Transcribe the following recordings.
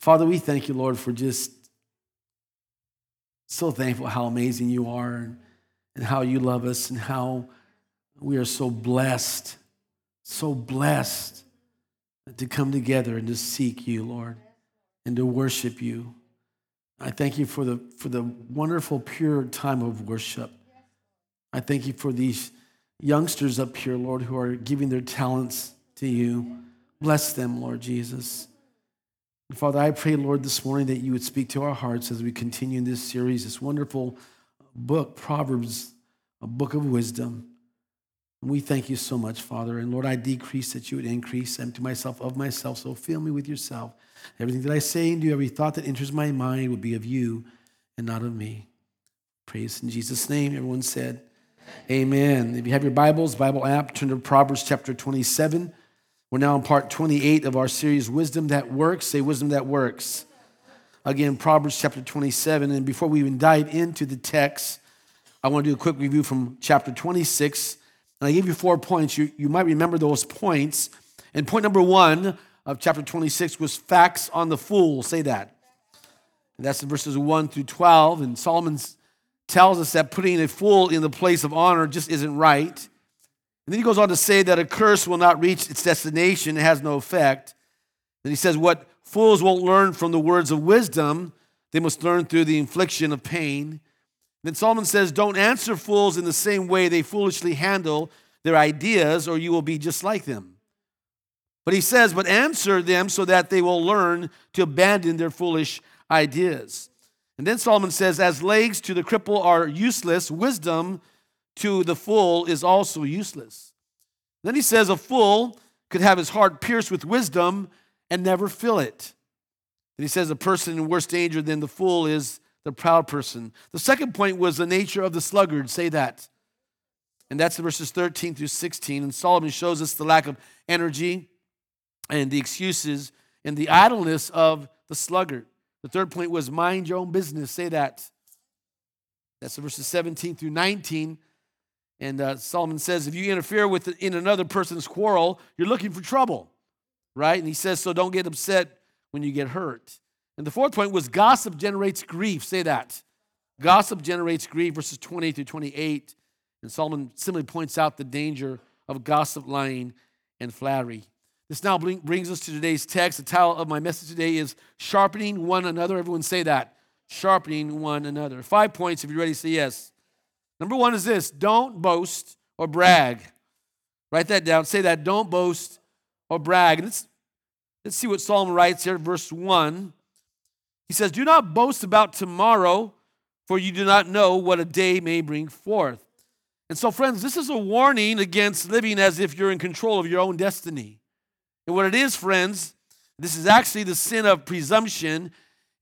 Father, we thank you, Lord, for just so thankful how amazing you are and, how you love us and how we are so blessed, so blessed to come together and to seek you, Lord, and to worship you. I thank you for the, for the wonderful, pure time of worship. I thank you for these youngsters up here, Lord, who are giving their talents to you. Bless them, Lord Jesus. Father, I pray, Lord, this morning that you would speak to our hearts as we continue in this series, this wonderful book, Proverbs, a book of wisdom. We thank you so much, Father. And Lord, I decrease that you would increase. To myself of myself, so fill me with yourself. Everything that I say and do, every thought that enters my mind would be of you and not of me. Praise in Jesus' name. Everyone said, Amen. If you have your Bibles, Bible app, turn to Proverbs chapter 27. We're now in part 28 of our series, Wisdom That Works. Say, Wisdom That Works. Again, Proverbs chapter 27. And before we even dive into the text, I want to do a quick review from chapter 26 and I gave you four points. You, you might remember those points. And point number one of chapter 26 was facts on the fool. Say that. And that's in verses 1 through 12. And Solomon tells us that putting a fool in the place of honor just isn't right. And then he goes on to say that a curse will not reach its destination, it has no effect. Then he says, What fools won't learn from the words of wisdom, they must learn through the infliction of pain. Then Solomon says, Don't answer fools in the same way they foolishly handle their ideas, or you will be just like them. But he says, But answer them so that they will learn to abandon their foolish ideas. And then Solomon says, As legs to the cripple are useless, wisdom to the fool is also useless. Then he says, A fool could have his heart pierced with wisdom and never fill it. And he says, A person in worse danger than the fool is the proud person. The second point was the nature of the sluggard. Say that. And that's verses 13 through 16. And Solomon shows us the lack of energy and the excuses and the idleness of the sluggard. The third point was mind your own business. Say that. That's verses 17 through 19. And uh, Solomon says, if you interfere with in another person's quarrel, you're looking for trouble, right? And he says, so don't get upset when you get hurt. And the fourth point was gossip generates grief. Say that. Gossip generates grief, verses 20 through 28. And Solomon simply points out the danger of gossip, lying, and flattery. This now brings us to today's text. The title of my message today is Sharpening One Another. Everyone say that. Sharpening one another. Five points if you're ready, say yes. Number one is this don't boast or brag. Write that down. Say that. Don't boast or brag. let's, let's see what Solomon writes here, verse 1. He says, Do not boast about tomorrow, for you do not know what a day may bring forth. And so, friends, this is a warning against living as if you're in control of your own destiny. And what it is, friends, this is actually the sin of presumption.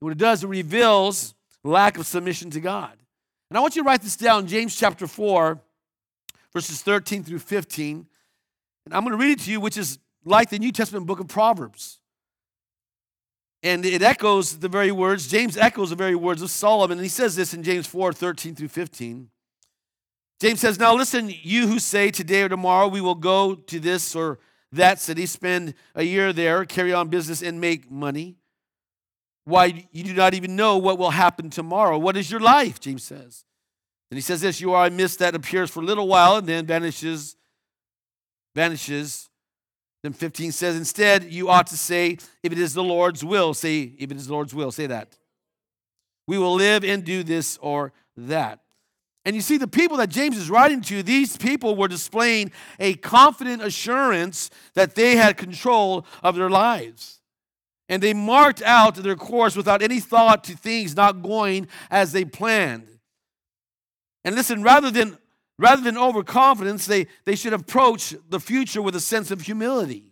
What it does, it reveals lack of submission to God. And I want you to write this down, James chapter 4, verses 13 through 15. And I'm going to read it to you, which is like the New Testament book of Proverbs. And it echoes the very words, James echoes the very words of Solomon. And he says this in James 4 13 through 15. James says, Now listen, you who say today or tomorrow we will go to this or that city, spend a year there, carry on business, and make money. Why, you do not even know what will happen tomorrow. What is your life? James says. And he says this You are a mist that appears for a little while and then vanishes, vanishes then 15 says, instead, you ought to say, if it is the Lord's will, say, if it is the Lord's will, say that. We will live and do this or that. And you see, the people that James is writing to, these people were displaying a confident assurance that they had control of their lives. And they marked out their course without any thought to things not going as they planned. And listen, rather than Rather than overconfidence, they, they should approach the future with a sense of humility.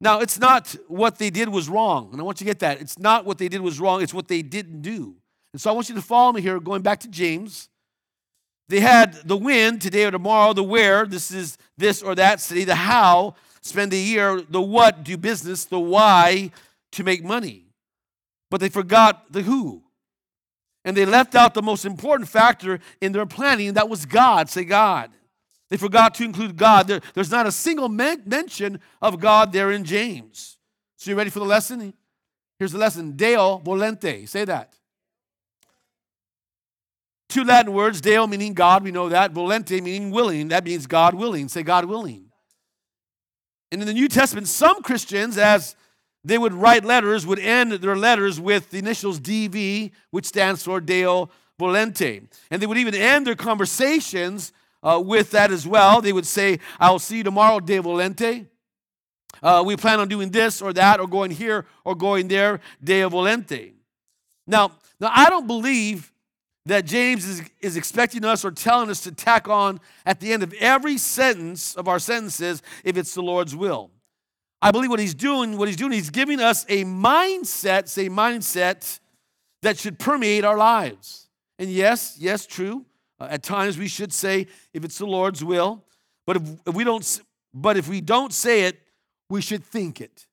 Now, it's not what they did was wrong. And I want you to get that. It's not what they did was wrong, it's what they didn't do. And so I want you to follow me here, going back to James. They had the when, today or tomorrow, the where, this is this or that city, the how, spend the year, the what, do business, the why, to make money. But they forgot the who. And they left out the most important factor in their planning, and that was God. Say God. They forgot to include God. There, there's not a single men- mention of God there in James. So, you ready for the lesson? Here's the lesson Deo volente. Say that. Two Latin words, Deo meaning God, we know that. Volente meaning willing. That means God willing. Say God willing. And in the New Testament, some Christians, as they would write letters, would end their letters with the initials DV, which stands for Deo Volente. And they would even end their conversations uh, with that as well. They would say, I'll see you tomorrow, Deo Volente. Uh, we plan on doing this or that, or going here or going there, Deo Volente. Now, now I don't believe that James is, is expecting us or telling us to tack on at the end of every sentence of our sentences if it's the Lord's will. I believe what he's doing, what he's doing, he's giving us a mindset, say mindset, that should permeate our lives. And yes, yes, true. Uh, at times we should say if it's the Lord's will, but if, if we don't, but if we don't say it, we should think it.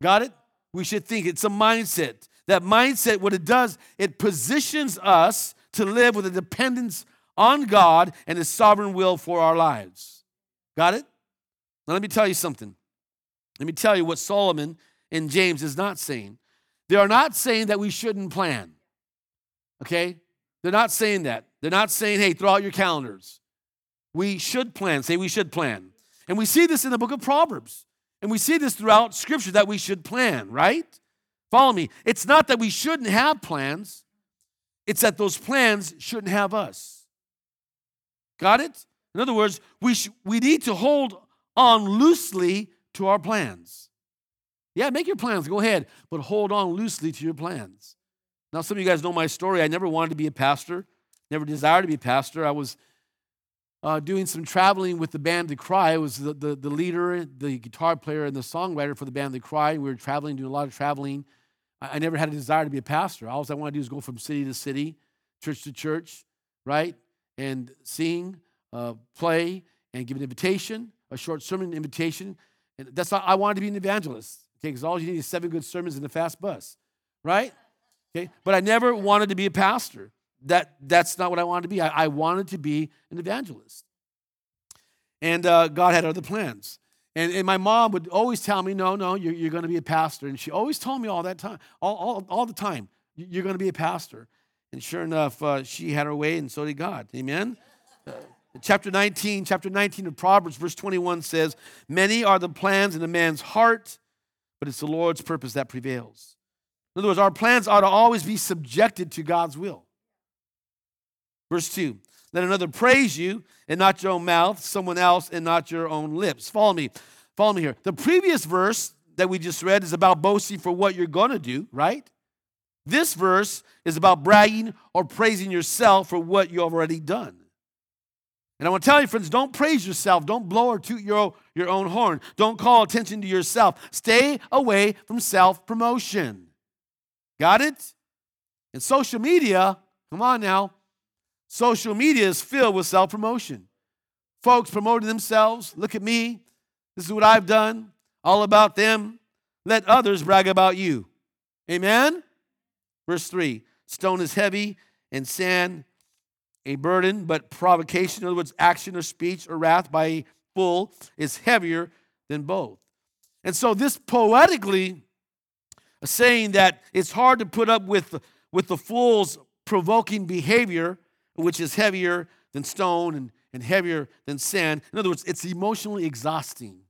Got it? We should think it. it's a mindset. That mindset, what it does, it positions us to live with a dependence on God and His sovereign will for our lives. Got it? Now, let me tell you something. Let me tell you what Solomon and James is not saying. They are not saying that we shouldn't plan. Okay? They're not saying that. They're not saying, hey, throw out your calendars. We should plan. Say we should plan. And we see this in the book of Proverbs. And we see this throughout Scripture that we should plan, right? Follow me. It's not that we shouldn't have plans, it's that those plans shouldn't have us. Got it? In other words, we, sh- we need to hold on loosely to our plans. Yeah, make your plans, go ahead, but hold on loosely to your plans. Now, some of you guys know my story. I never wanted to be a pastor, never desired to be a pastor. I was uh, doing some traveling with the band The Cry. I was the, the, the, leader, the guitar player, and the songwriter for the band The Cry. We were traveling, doing a lot of traveling. I, never had a desire to be a pastor. All I wanted to do is go from city to city, church to church, right? And sing, uh, play, and give an invitation, a short sermon invitation. And that's all, I wanted to be an evangelist, okay? Because all you need is seven good sermons in a fast bus, right? Okay, but I never wanted to be a pastor. That, that's not what I wanted to be. I, I wanted to be an evangelist. And uh, God had other plans. And, and my mom would always tell me, no, no, you're, you're going to be a pastor. And she always told me all that time, all, all, all the time, you're going to be a pastor. And sure enough, uh, she had her way, and so did God. Amen? Uh, chapter 19, chapter 19 of Proverbs, verse 21 says, Many are the plans in a man's heart, but it's the Lord's purpose that prevails. In other words, our plans ought to always be subjected to God's will. Verse 2 let another praise you and not your own mouth, someone else and not your own lips. Follow me. Follow me here. The previous verse that we just read is about boasting for what you're going to do, right? This verse is about bragging or praising yourself for what you've already done. And I want to tell you, friends, don't praise yourself. Don't blow or toot your, your own horn. Don't call attention to yourself. Stay away from self promotion. Got it? And social media, come on now, Social media is filled with self promotion. Folks promoting themselves. Look at me. This is what I've done. All about them. Let others brag about you. Amen? Verse 3 Stone is heavy and sand a burden, but provocation, in other words, action or speech or wrath by a fool, is heavier than both. And so, this poetically saying that it's hard to put up with, with the fool's provoking behavior which is heavier than stone and, and heavier than sand. In other words, it's emotionally exhausting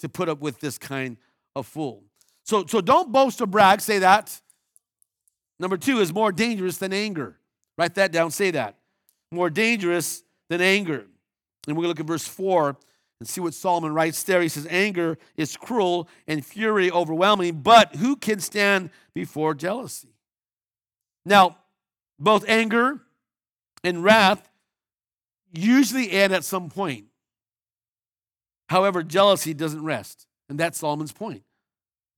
to put up with this kind of fool. So, so don't boast or brag, say that. Number two is more dangerous than anger. Write that down, say that. More dangerous than anger. And we're going to look at verse 4 and see what Solomon writes there. He says, Anger is cruel and fury overwhelming, but who can stand before jealousy? Now, both anger and wrath usually end at some point. However, jealousy doesn't rest. And that's Solomon's point.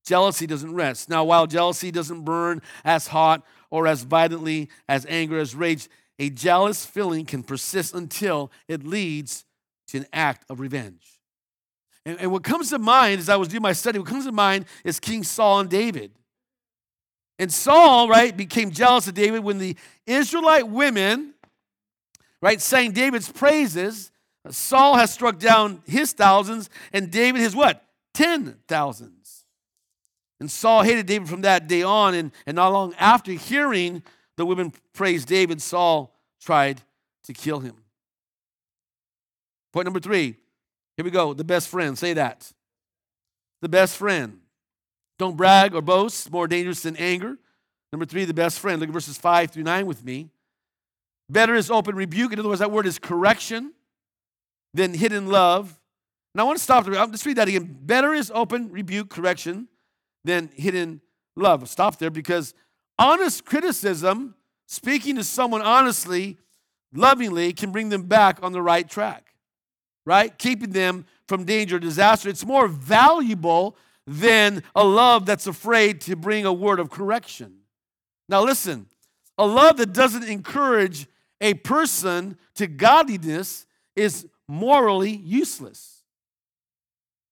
Jealousy doesn't rest. Now, while jealousy doesn't burn as hot or as violently as anger, as rage, a jealous feeling can persist until it leads to an act of revenge. And, and what comes to mind as I was doing my study, what comes to mind is King Saul and David. And Saul, right, became jealous of David when the Israelite women right? Saying David's praises. Saul has struck down his thousands, and David his what? Ten thousands. And Saul hated David from that day on, and, and not long after hearing the women praise David, Saul tried to kill him. Point number three. Here we go. The best friend. Say that. The best friend. Don't brag or boast, more dangerous than anger. Number three, the best friend. Look at verses five through nine with me. Better is open rebuke. In other words, that word is correction than hidden love. Now I want to stop there. Let's read that again. Better is open rebuke, correction than hidden love. Stop there because honest criticism, speaking to someone honestly, lovingly, can bring them back on the right track, right? Keeping them from danger or disaster. It's more valuable than a love that's afraid to bring a word of correction. Now, listen, a love that doesn't encourage a person to godliness is morally useless.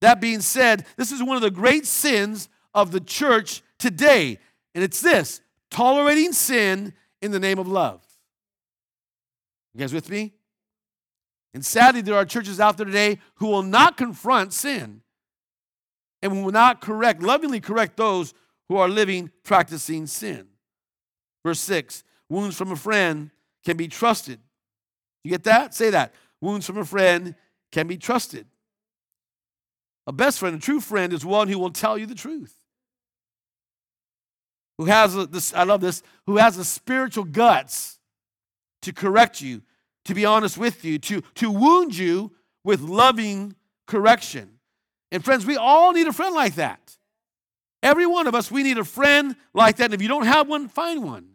That being said, this is one of the great sins of the church today, and it's this tolerating sin in the name of love. You guys with me? And sadly, there are churches out there today who will not confront sin and will not correct, lovingly correct those who are living, practicing sin. Verse 6 Wounds from a friend can be trusted. You get that? Say that. Wounds from a friend can be trusted. A best friend, a true friend, is one who will tell you the truth. Who has a, this, I love this, who has the spiritual guts to correct you, to be honest with you, to, to wound you with loving correction. And friends, we all need a friend like that. Every one of us, we need a friend like that. And if you don't have one, find one.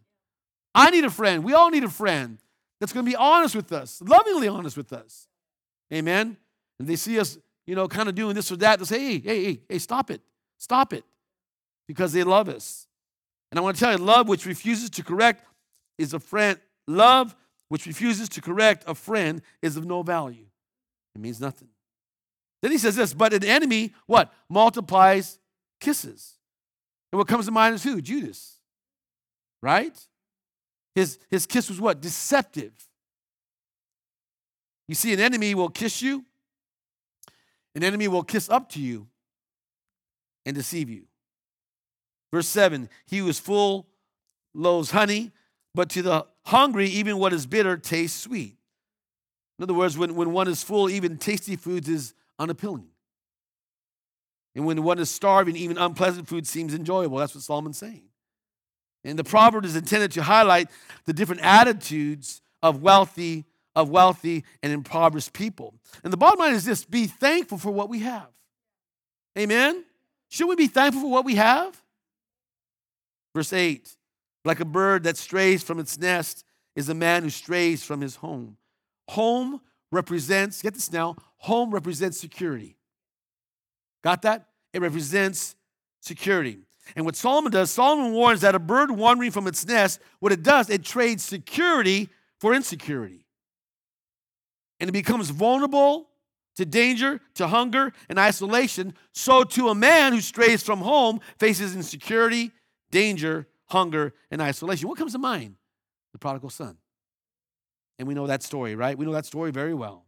I need a friend. We all need a friend that's going to be honest with us, lovingly honest with us. Amen. And they see us, you know, kind of doing this or that, they'll say, hey, hey, hey, hey, stop it. Stop it. Because they love us. And I want to tell you, love which refuses to correct is a friend. Love which refuses to correct a friend is of no value. It means nothing. Then he says this, but an enemy, what? Multiplies kisses. And what comes to mind is who? Judas. Right? His, his kiss was what? Deceptive. You see, an enemy will kiss you, an enemy will kiss up to you and deceive you. Verse 7 He was full loathes honey, but to the hungry, even what is bitter tastes sweet. In other words, when, when one is full, even tasty foods is unappealing. And when one is starving, even unpleasant food seems enjoyable. That's what Solomon's saying. And the proverb is intended to highlight the different attitudes of wealthy, of wealthy and impoverished people. And the bottom line is this be thankful for what we have. Amen? Should we be thankful for what we have? Verse 8 Like a bird that strays from its nest is a man who strays from his home. Home represents, get this now, home represents security. Got that? It represents security. And what Solomon does, Solomon warns that a bird wandering from its nest, what it does, it trades security for insecurity. And it becomes vulnerable to danger, to hunger, and isolation. So, to a man who strays from home, faces insecurity, danger, hunger, and isolation. What comes to mind? The prodigal son. And we know that story, right? We know that story very well.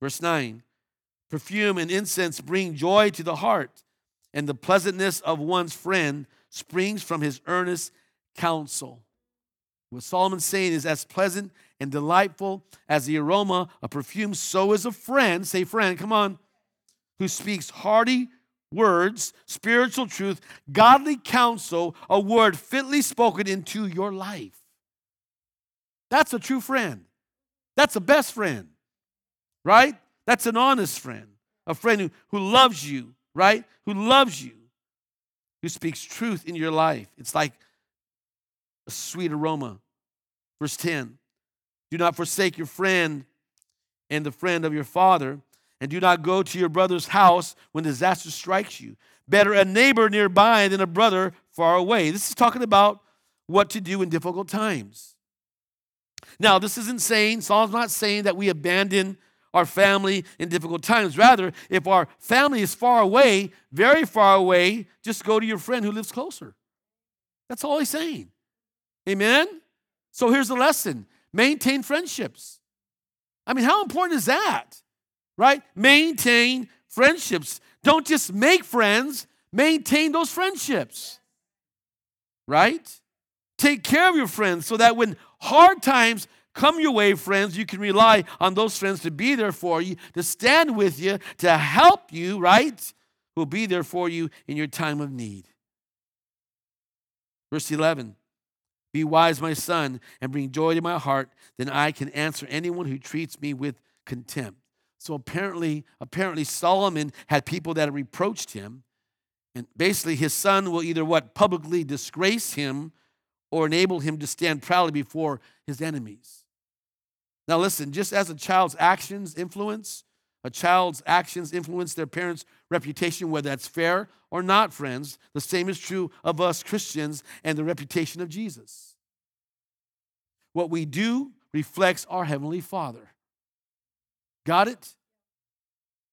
Verse 9 Perfume and incense bring joy to the heart and the pleasantness of one's friend springs from his earnest counsel. What Solomon's saying is as pleasant and delightful as the aroma of perfume, so is a friend, say friend, come on, who speaks hearty words, spiritual truth, godly counsel, a word fitly spoken into your life. That's a true friend. That's a best friend, right? That's an honest friend, a friend who, who loves you, right? Who loves you, who speaks truth in your life. It's like a sweet aroma. Verse 10 Do not forsake your friend and the friend of your father, and do not go to your brother's house when disaster strikes you. Better a neighbor nearby than a brother far away. This is talking about what to do in difficult times. Now, this isn't saying, Saul's not saying that we abandon our family in difficult times. Rather, if our family is far away, very far away, just go to your friend who lives closer. That's all he's saying. Amen? So here's the lesson maintain friendships. I mean, how important is that? Right? Maintain friendships. Don't just make friends, Maintain those friendships, right? Take care of your friends so that when hard times come your way, friends, you can rely on those friends to be there for you, to stand with you, to help you, right? Who'll be there for you in your time of need. Verse 11 Be wise, my son, and bring joy to my heart, then I can answer anyone who treats me with contempt. So apparently, apparently Solomon had people that reproached him. And basically, his son will either what publicly disgrace him or enable him to stand proudly before his enemies. Now, listen, just as a child's actions influence, a child's actions influence their parents' reputation, whether that's fair or not, friends. The same is true of us Christians and the reputation of Jesus. What we do reflects our Heavenly Father. Got it?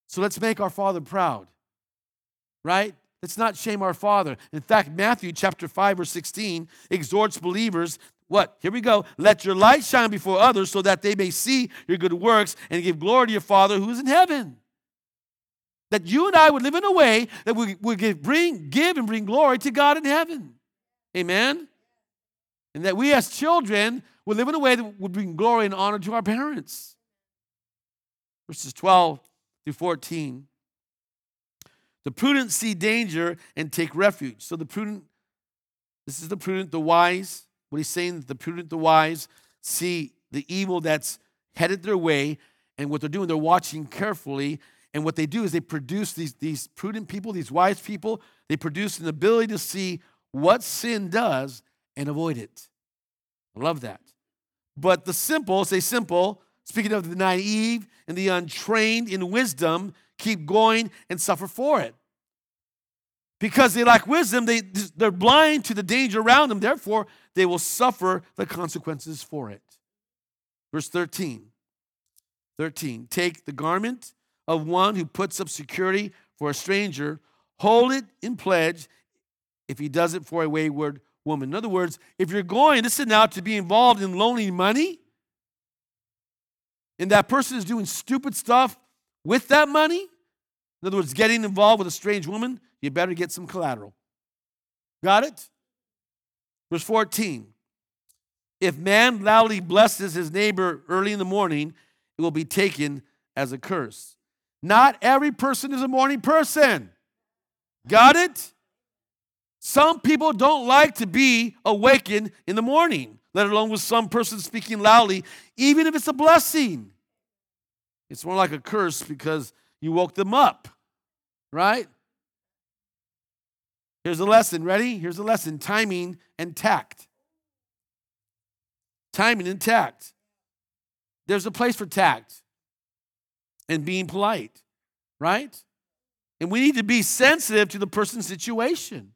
So let's make our Father proud, right? Let's not shame our Father. In fact, Matthew chapter 5, verse 16 exhorts believers what? Here we go. Let your light shine before others so that they may see your good works and give glory to your Father who is in heaven. That you and I would live in a way that we would give, bring, give and bring glory to God in heaven. Amen? And that we as children would live in a way that would bring glory and honor to our parents. Verses 12 through 14. The prudent see danger and take refuge. So the prudent, this is the prudent, the wise, what he's saying, the prudent, the wise see the evil that's headed their way, and what they're doing, they're watching carefully. And what they do is they produce these, these prudent people, these wise people, they produce an ability to see what sin does and avoid it. I love that. But the simple, say simple, speaking of the naive and the untrained in wisdom, keep going and suffer for it because they lack wisdom, they, they're blind to the danger around them. Therefore, they will suffer the consequences for it. Verse 13. 13. Take the garment of one who puts up security for a stranger, hold it in pledge if he does it for a wayward woman. In other words, if you're going, this is now, to be involved in loaning money, and that person is doing stupid stuff with that money, in other words, getting involved with a strange woman, you better get some collateral. Got it? Verse 14. If man loudly blesses his neighbor early in the morning, it will be taken as a curse. Not every person is a morning person. Got it? Some people don't like to be awakened in the morning, let alone with some person speaking loudly, even if it's a blessing. It's more like a curse because you woke them up, right? Here's a lesson. Ready? Here's a lesson timing and tact. Timing and tact. There's a place for tact and being polite, right? And we need to be sensitive to the person's situation.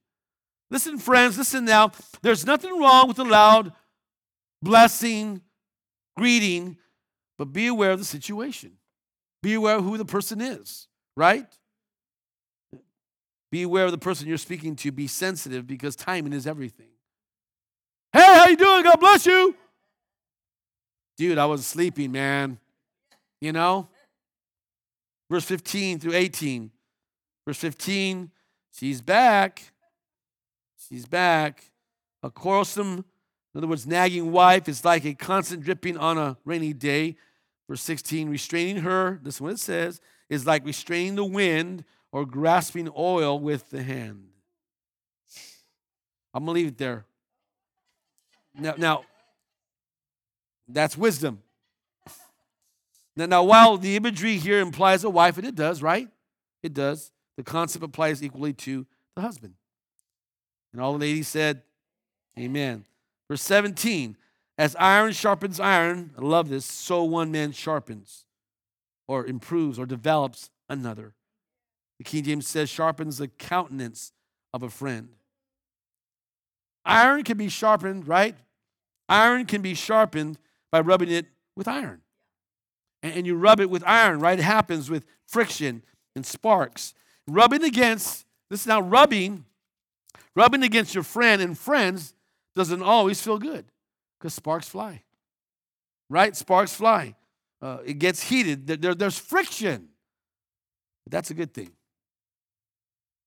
Listen, friends, listen now. There's nothing wrong with a loud blessing, greeting, but be aware of the situation. Be aware of who the person is, right? Be aware of the person you're speaking to. Be sensitive because timing is everything. Hey, how you doing? God bless you. Dude, I was sleeping, man. You know? Verse 15 through 18. Verse 15, she's back. She's back. A quarrelsome, in other words, nagging wife is like a constant dripping on a rainy day. Verse 16, restraining her, this is what it says, is like restraining the wind or grasping oil with the hand. I'm going to leave it there. Now, now, that's wisdom. Now, now, while the imagery here implies a wife, and it does, right? It does. The concept applies equally to the husband. And all the ladies said, Amen. Verse 17, as iron sharpens iron, I love this, so one man sharpens or improves or develops another. The King James says, sharpens the countenance of a friend. Iron can be sharpened, right? Iron can be sharpened by rubbing it with iron. And you rub it with iron, right? It happens with friction and sparks. Rubbing against, this is now rubbing, rubbing against your friend and friends doesn't always feel good because sparks fly, right? Sparks fly. Uh, it gets heated. There, there's friction. But that's a good thing.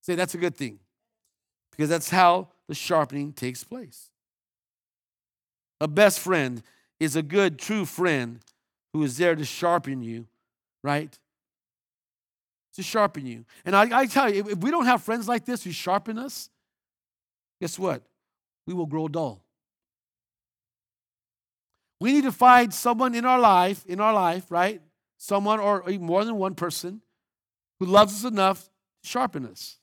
Say, that's a good thing. because that's how the sharpening takes place. A best friend is a good, true friend who is there to sharpen you, right? To sharpen you. And I, I tell you, if we don't have friends like this who sharpen us, guess what? We will grow dull. We need to find someone in our life, in our life, right? Someone or more than one person who loves us enough to sharpen us.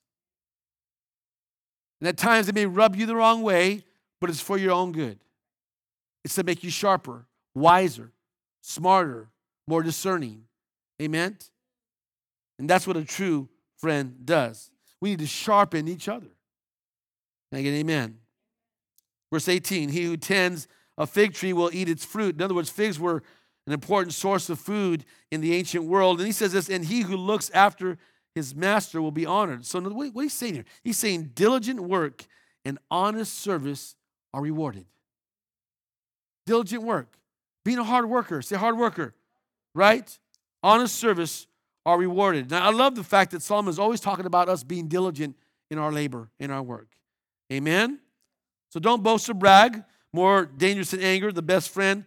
And at times it may rub you the wrong way, but it's for your own good. It's to make you sharper, wiser, smarter, more discerning. Amen? And that's what a true friend does. We need to sharpen each other. Can I get amen? Verse 18 He who tends a fig tree will eat its fruit. In other words, figs were an important source of food in the ancient world. And he says this, and he who looks after his master will be honored. So, what he's saying here, he's saying diligent work and honest service are rewarded. Diligent work, being a hard worker, say hard worker, right? Honest service are rewarded. Now, I love the fact that Solomon is always talking about us being diligent in our labor, in our work. Amen? So don't boast or brag. More dangerous than anger, the best friend.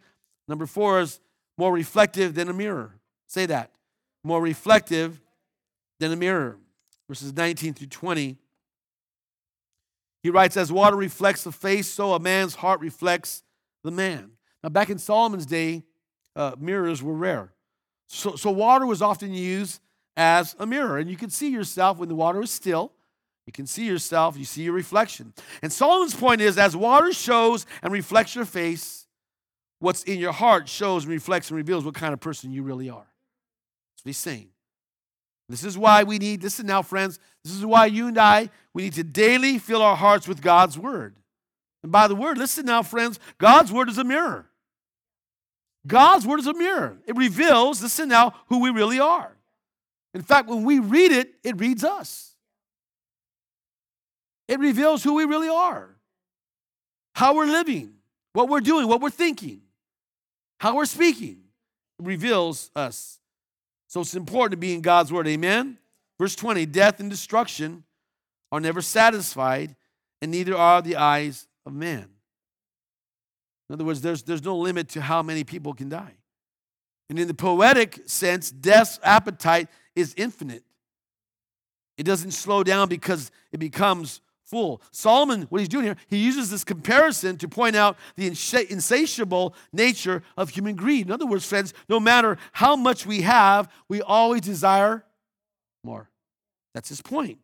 Number four is more reflective than a mirror. Say that. More reflective than a mirror. Verses 19 through 20. He writes, As water reflects the face, so a man's heart reflects the man. Now, back in Solomon's day, uh, mirrors were rare. So, so water was often used as a mirror, and you could see yourself when the water was still. You can see yourself, you see your reflection. And Solomon's point is as water shows and reflects your face, what's in your heart shows and reflects and reveals what kind of person you really are. That's what he's saying. This is why we need, is now, friends, this is why you and I, we need to daily fill our hearts with God's word. And by the word, listen now, friends, God's word is a mirror. God's word is a mirror. It reveals, listen now, who we really are. In fact, when we read it, it reads us. It reveals who we really are, how we're living, what we're doing, what we're thinking, how we're speaking. It reveals us. So it's important to be in God's word. Amen. Verse 20 Death and destruction are never satisfied, and neither are the eyes of man. In other words, there's, there's no limit to how many people can die. And in the poetic sense, death's appetite is infinite. It doesn't slow down because it becomes full. Solomon, what he's doing here, he uses this comparison to point out the insatiable nature of human greed. In other words, friends, no matter how much we have, we always desire more. That's his point.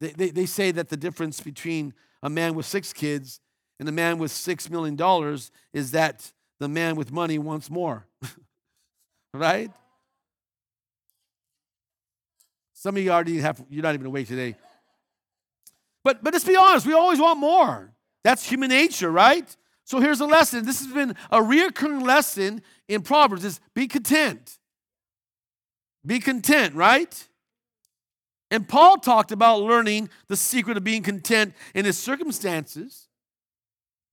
They, they, they say that the difference between a man with six kids and a man with six million dollars is that the man with money wants more. right? Some of you already have, you're not even awake today. But, but let's be honest, we always want more. That's human nature, right? So here's a lesson. This has been a reoccurring lesson in Proverbs is be content. Be content, right? And Paul talked about learning the secret of being content in his circumstances.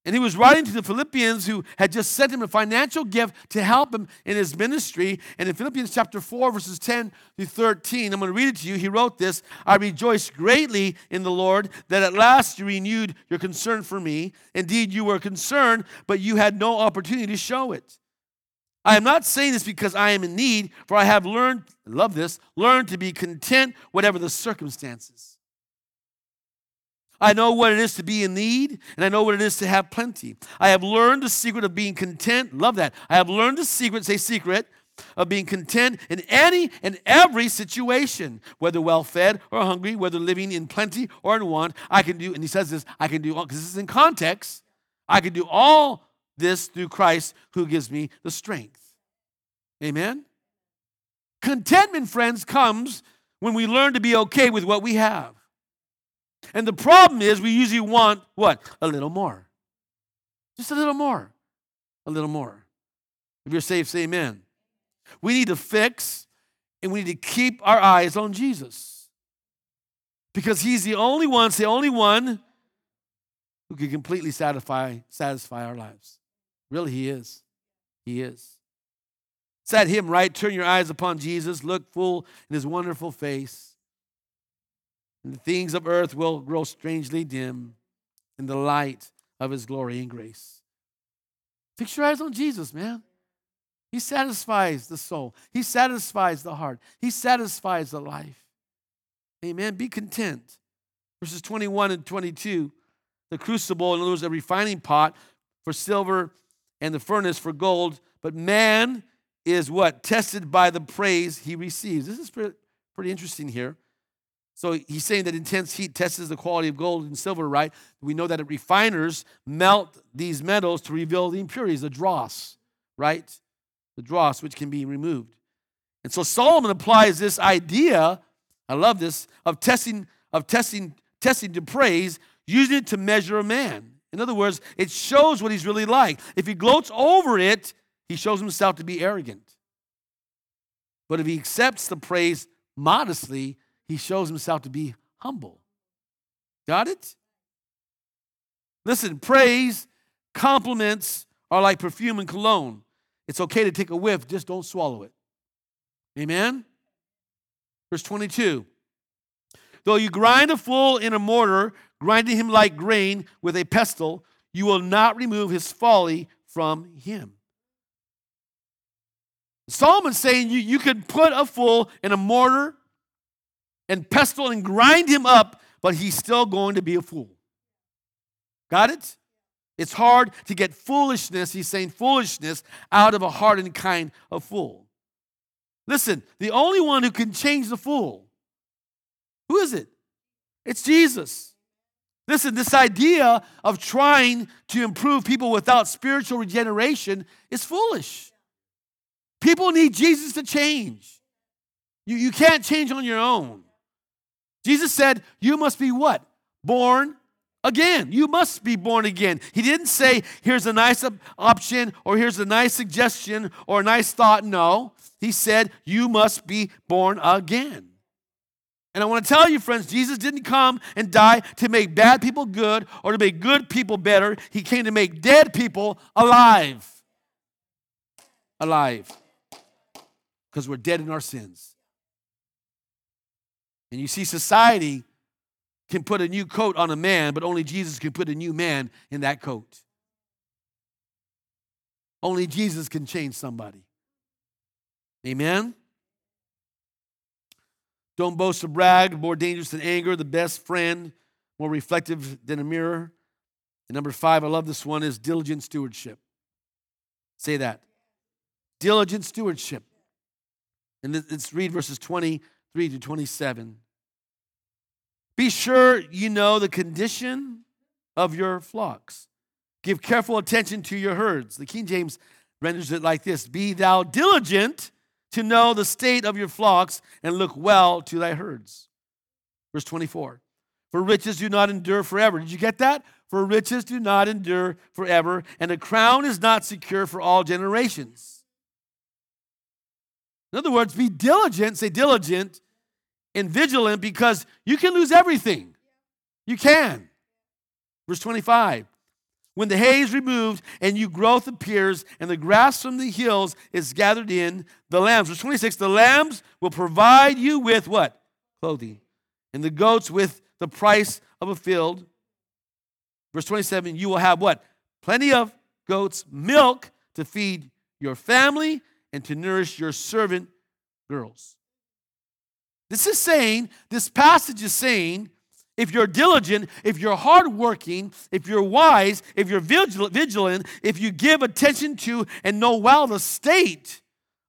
And he was writing to the Philippians who had just sent him a financial gift to help him in his ministry. And in Philippians chapter 4, verses 10 through 13, I'm going to read it to you. He wrote this I rejoice greatly in the Lord that at last you renewed your concern for me. Indeed, you were concerned, but you had no opportunity to show it. I am not saying this because I am in need, for I have learned, love this, learned to be content whatever the circumstances. I know what it is to be in need, and I know what it is to have plenty. I have learned the secret of being content. Love that. I have learned the secret, say secret, of being content in any and every situation, whether well fed or hungry, whether living in plenty or in want. I can do, and he says this, I can do all, because this is in context, I can do all this through Christ who gives me the strength. Amen? Contentment, friends, comes when we learn to be okay with what we have. And the problem is we usually want what? A little more. Just a little more. A little more. If you're saved, say amen. We need to fix and we need to keep our eyes on Jesus. Because he's the only one, the only one who can completely satisfy, satisfy our lives. Really, he is. He is. Set him right. Turn your eyes upon Jesus. Look full in his wonderful face. And the things of earth will grow strangely dim in the light of his glory and grace. Fix your eyes on Jesus, man. He satisfies the soul, He satisfies the heart, He satisfies the life. Amen. Be content. Verses 21 and 22 the crucible, in other words, a refining pot for silver and the furnace for gold. But man is what? Tested by the praise he receives. This is pretty, pretty interesting here. So he's saying that intense heat tests the quality of gold and silver, right? We know that refiners melt these metals to reveal the impurities, the dross, right? The dross, which can be removed. And so Solomon applies this idea, I love this, of testing, of testing, testing to praise, using it to measure a man. In other words, it shows what he's really like. If he gloats over it, he shows himself to be arrogant. But if he accepts the praise modestly, he shows himself to be humble. Got it? Listen, praise, compliments are like perfume and cologne. It's okay to take a whiff, just don't swallow it. Amen? Verse 22 Though you grind a fool in a mortar, grinding him like grain with a pestle, you will not remove his folly from him. Solomon's saying you, you could put a fool in a mortar and pestle and grind him up, but he's still going to be a fool. Got it? It's hard to get foolishness, he's saying foolishness, out of a hardened kind of fool. Listen, the only one who can change the fool, who is it? It's Jesus. Listen, this idea of trying to improve people without spiritual regeneration is foolish. People need Jesus to change. You, you can't change on your own. Jesus said, You must be what? Born again. You must be born again. He didn't say, Here's a nice option or here's a nice suggestion or a nice thought. No. He said, You must be born again. And I want to tell you, friends, Jesus didn't come and die to make bad people good or to make good people better. He came to make dead people alive. Alive. Because we're dead in our sins. And you see, society can put a new coat on a man, but only Jesus can put a new man in that coat. Only Jesus can change somebody. Amen? Don't boast or brag, more dangerous than anger, the best friend, more reflective than a mirror. And number five, I love this one, is diligent stewardship. Say that. Diligent stewardship. And let's read verses 20 3 to 27. Be sure you know the condition of your flocks. Give careful attention to your herds. The King James renders it like this Be thou diligent to know the state of your flocks and look well to thy herds. Verse 24. For riches do not endure forever. Did you get that? For riches do not endure forever, and a crown is not secure for all generations. In other words, be diligent, say diligent and vigilant because you can lose everything. You can. Verse 25. When the hay is removed and new growth appears and the grass from the hills is gathered in, the lambs, verse 26, the lambs will provide you with what? Clothing. And the goats with the price of a field. Verse 27, you will have what? Plenty of goats, milk to feed your family and to nourish your servant girls. This is saying, this passage is saying, if you're diligent, if you're hardworking, if you're wise, if you're vigilant, if you give attention to and know well the state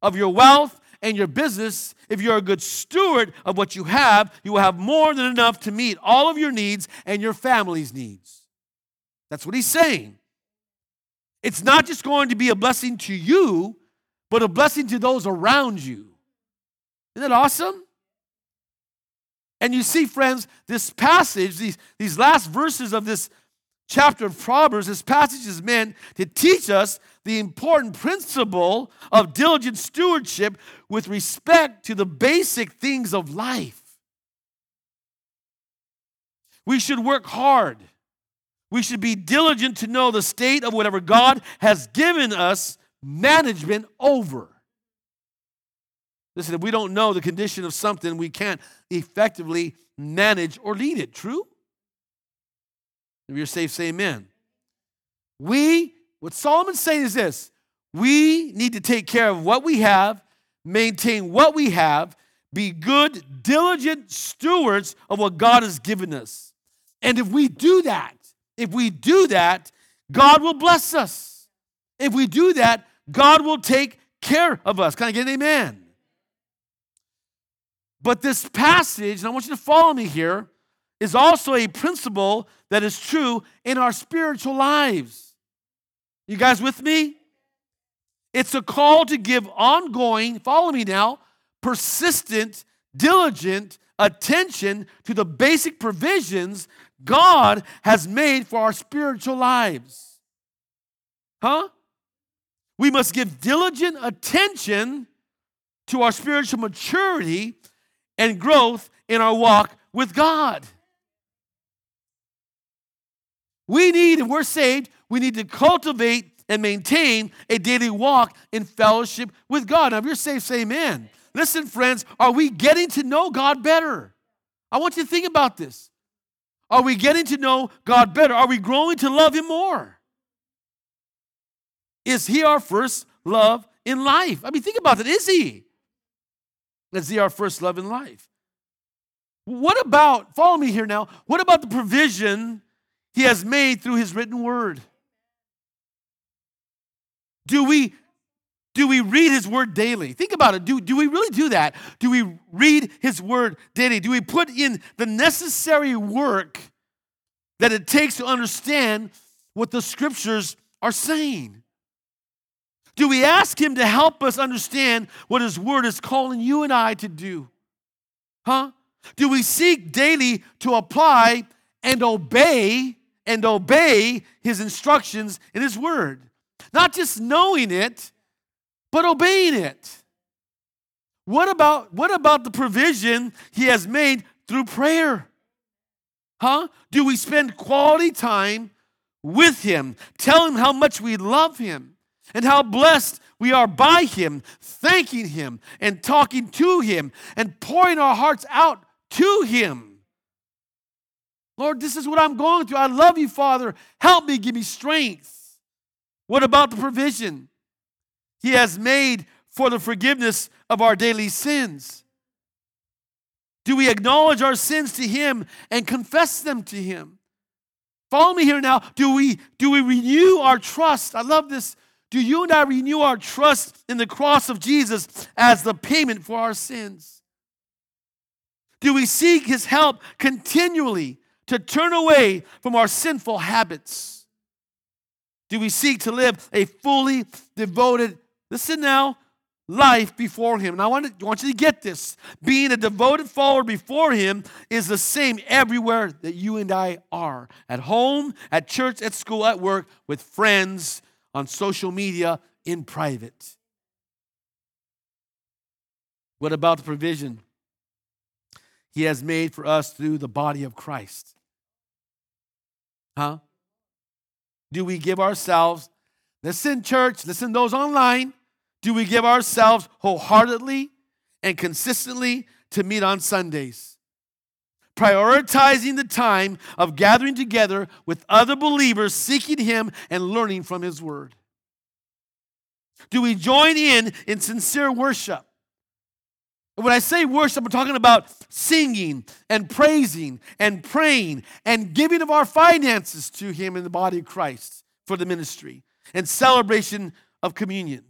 of your wealth and your business, if you're a good steward of what you have, you will have more than enough to meet all of your needs and your family's needs. That's what he's saying. It's not just going to be a blessing to you, but a blessing to those around you. Isn't that awesome? And you see, friends, this passage, these, these last verses of this chapter of Proverbs, this passage is meant to teach us the important principle of diligent stewardship with respect to the basic things of life. We should work hard. We should be diligent to know the state of whatever God has given us management over. Listen, if we don't know the condition of something, we can't effectively manage or lead it. True? If you're safe, say amen. We, what Solomon's saying is this we need to take care of what we have, maintain what we have, be good, diligent stewards of what God has given us. And if we do that, if we do that, God will bless us. If we do that, God will take care of us. Can I get an amen? But this passage, and I want you to follow me here, is also a principle that is true in our spiritual lives. You guys with me? It's a call to give ongoing, follow me now, persistent, diligent attention to the basic provisions God has made for our spiritual lives. Huh? We must give diligent attention to our spiritual maturity and growth in our walk with God. We need, if we're saved, we need to cultivate and maintain a daily walk in fellowship with God. Now, if you're saved, say amen. Listen, friends, are we getting to know God better? I want you to think about this. Are we getting to know God better? Are we growing to love Him more? Is He our first love in life? I mean, think about it. Is He? Is He our first love in life? What about, follow me here now, what about the provision He has made through His written word? Do we do we read his word daily? Think about it. Do, do we really do that? Do we read his word daily? Do we put in the necessary work that it takes to understand what the scriptures are saying? Do we ask him to help us understand what his word is calling you and I to do? Huh? Do we seek daily to apply and obey and obey his instructions in his word? Not just knowing it, but obeying it. What about, what about the provision he has made through prayer? Huh? Do we spend quality time with him, tell him how much we love him and how blessed we are by him, thanking him and talking to him and pouring our hearts out to him? Lord, this is what I'm going through. I love you, Father. Help me, give me strength. What about the provision He has made for the forgiveness of our daily sins? Do we acknowledge our sins to Him and confess them to Him? Follow me here now. Do we, do we renew our trust? I love this. Do you and I renew our trust in the cross of Jesus as the payment for our sins? Do we seek His help continually to turn away from our sinful habits? Do we seek to live a fully devoted, listen now, life before Him? And I want, to, I want you to get this. Being a devoted follower before Him is the same everywhere that you and I are at home, at church, at school, at work, with friends, on social media, in private. What about the provision He has made for us through the body of Christ? Huh? do we give ourselves, listen, church, listen, those online, do we give ourselves wholeheartedly and consistently to meet on Sundays? Prioritizing the time of gathering together with other believers, seeking Him and learning from His Word. Do we join in in sincere worship? When I say worship, I'm talking about singing and praising and praying and giving of our finances to Him in the body of Christ for the ministry and celebration of communion.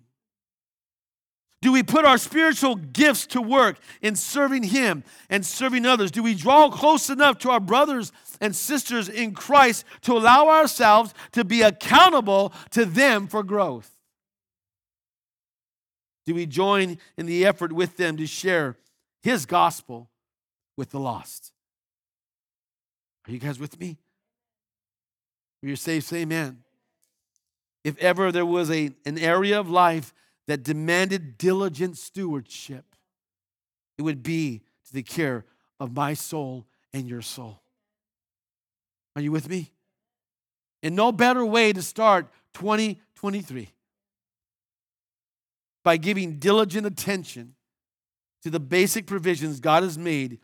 Do we put our spiritual gifts to work in serving Him and serving others? Do we draw close enough to our brothers and sisters in Christ to allow ourselves to be accountable to them for growth? Do we join in the effort with them to share his gospel with the lost? Are you guys with me? If you're saved, say amen. If ever there was a, an area of life that demanded diligent stewardship, it would be to the care of my soul and your soul. Are you with me? And no better way to start 2023 by giving diligent attention to the basic provisions God has made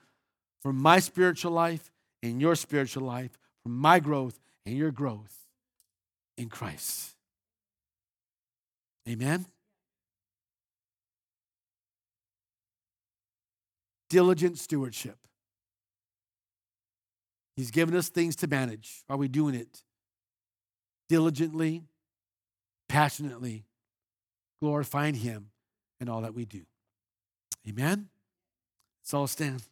for my spiritual life and your spiritual life, for my growth and your growth in Christ. Amen. Diligent stewardship. He's given us things to manage. Are we doing it diligently, passionately, glorifying Him in all that we do? Amen. Let's all stand.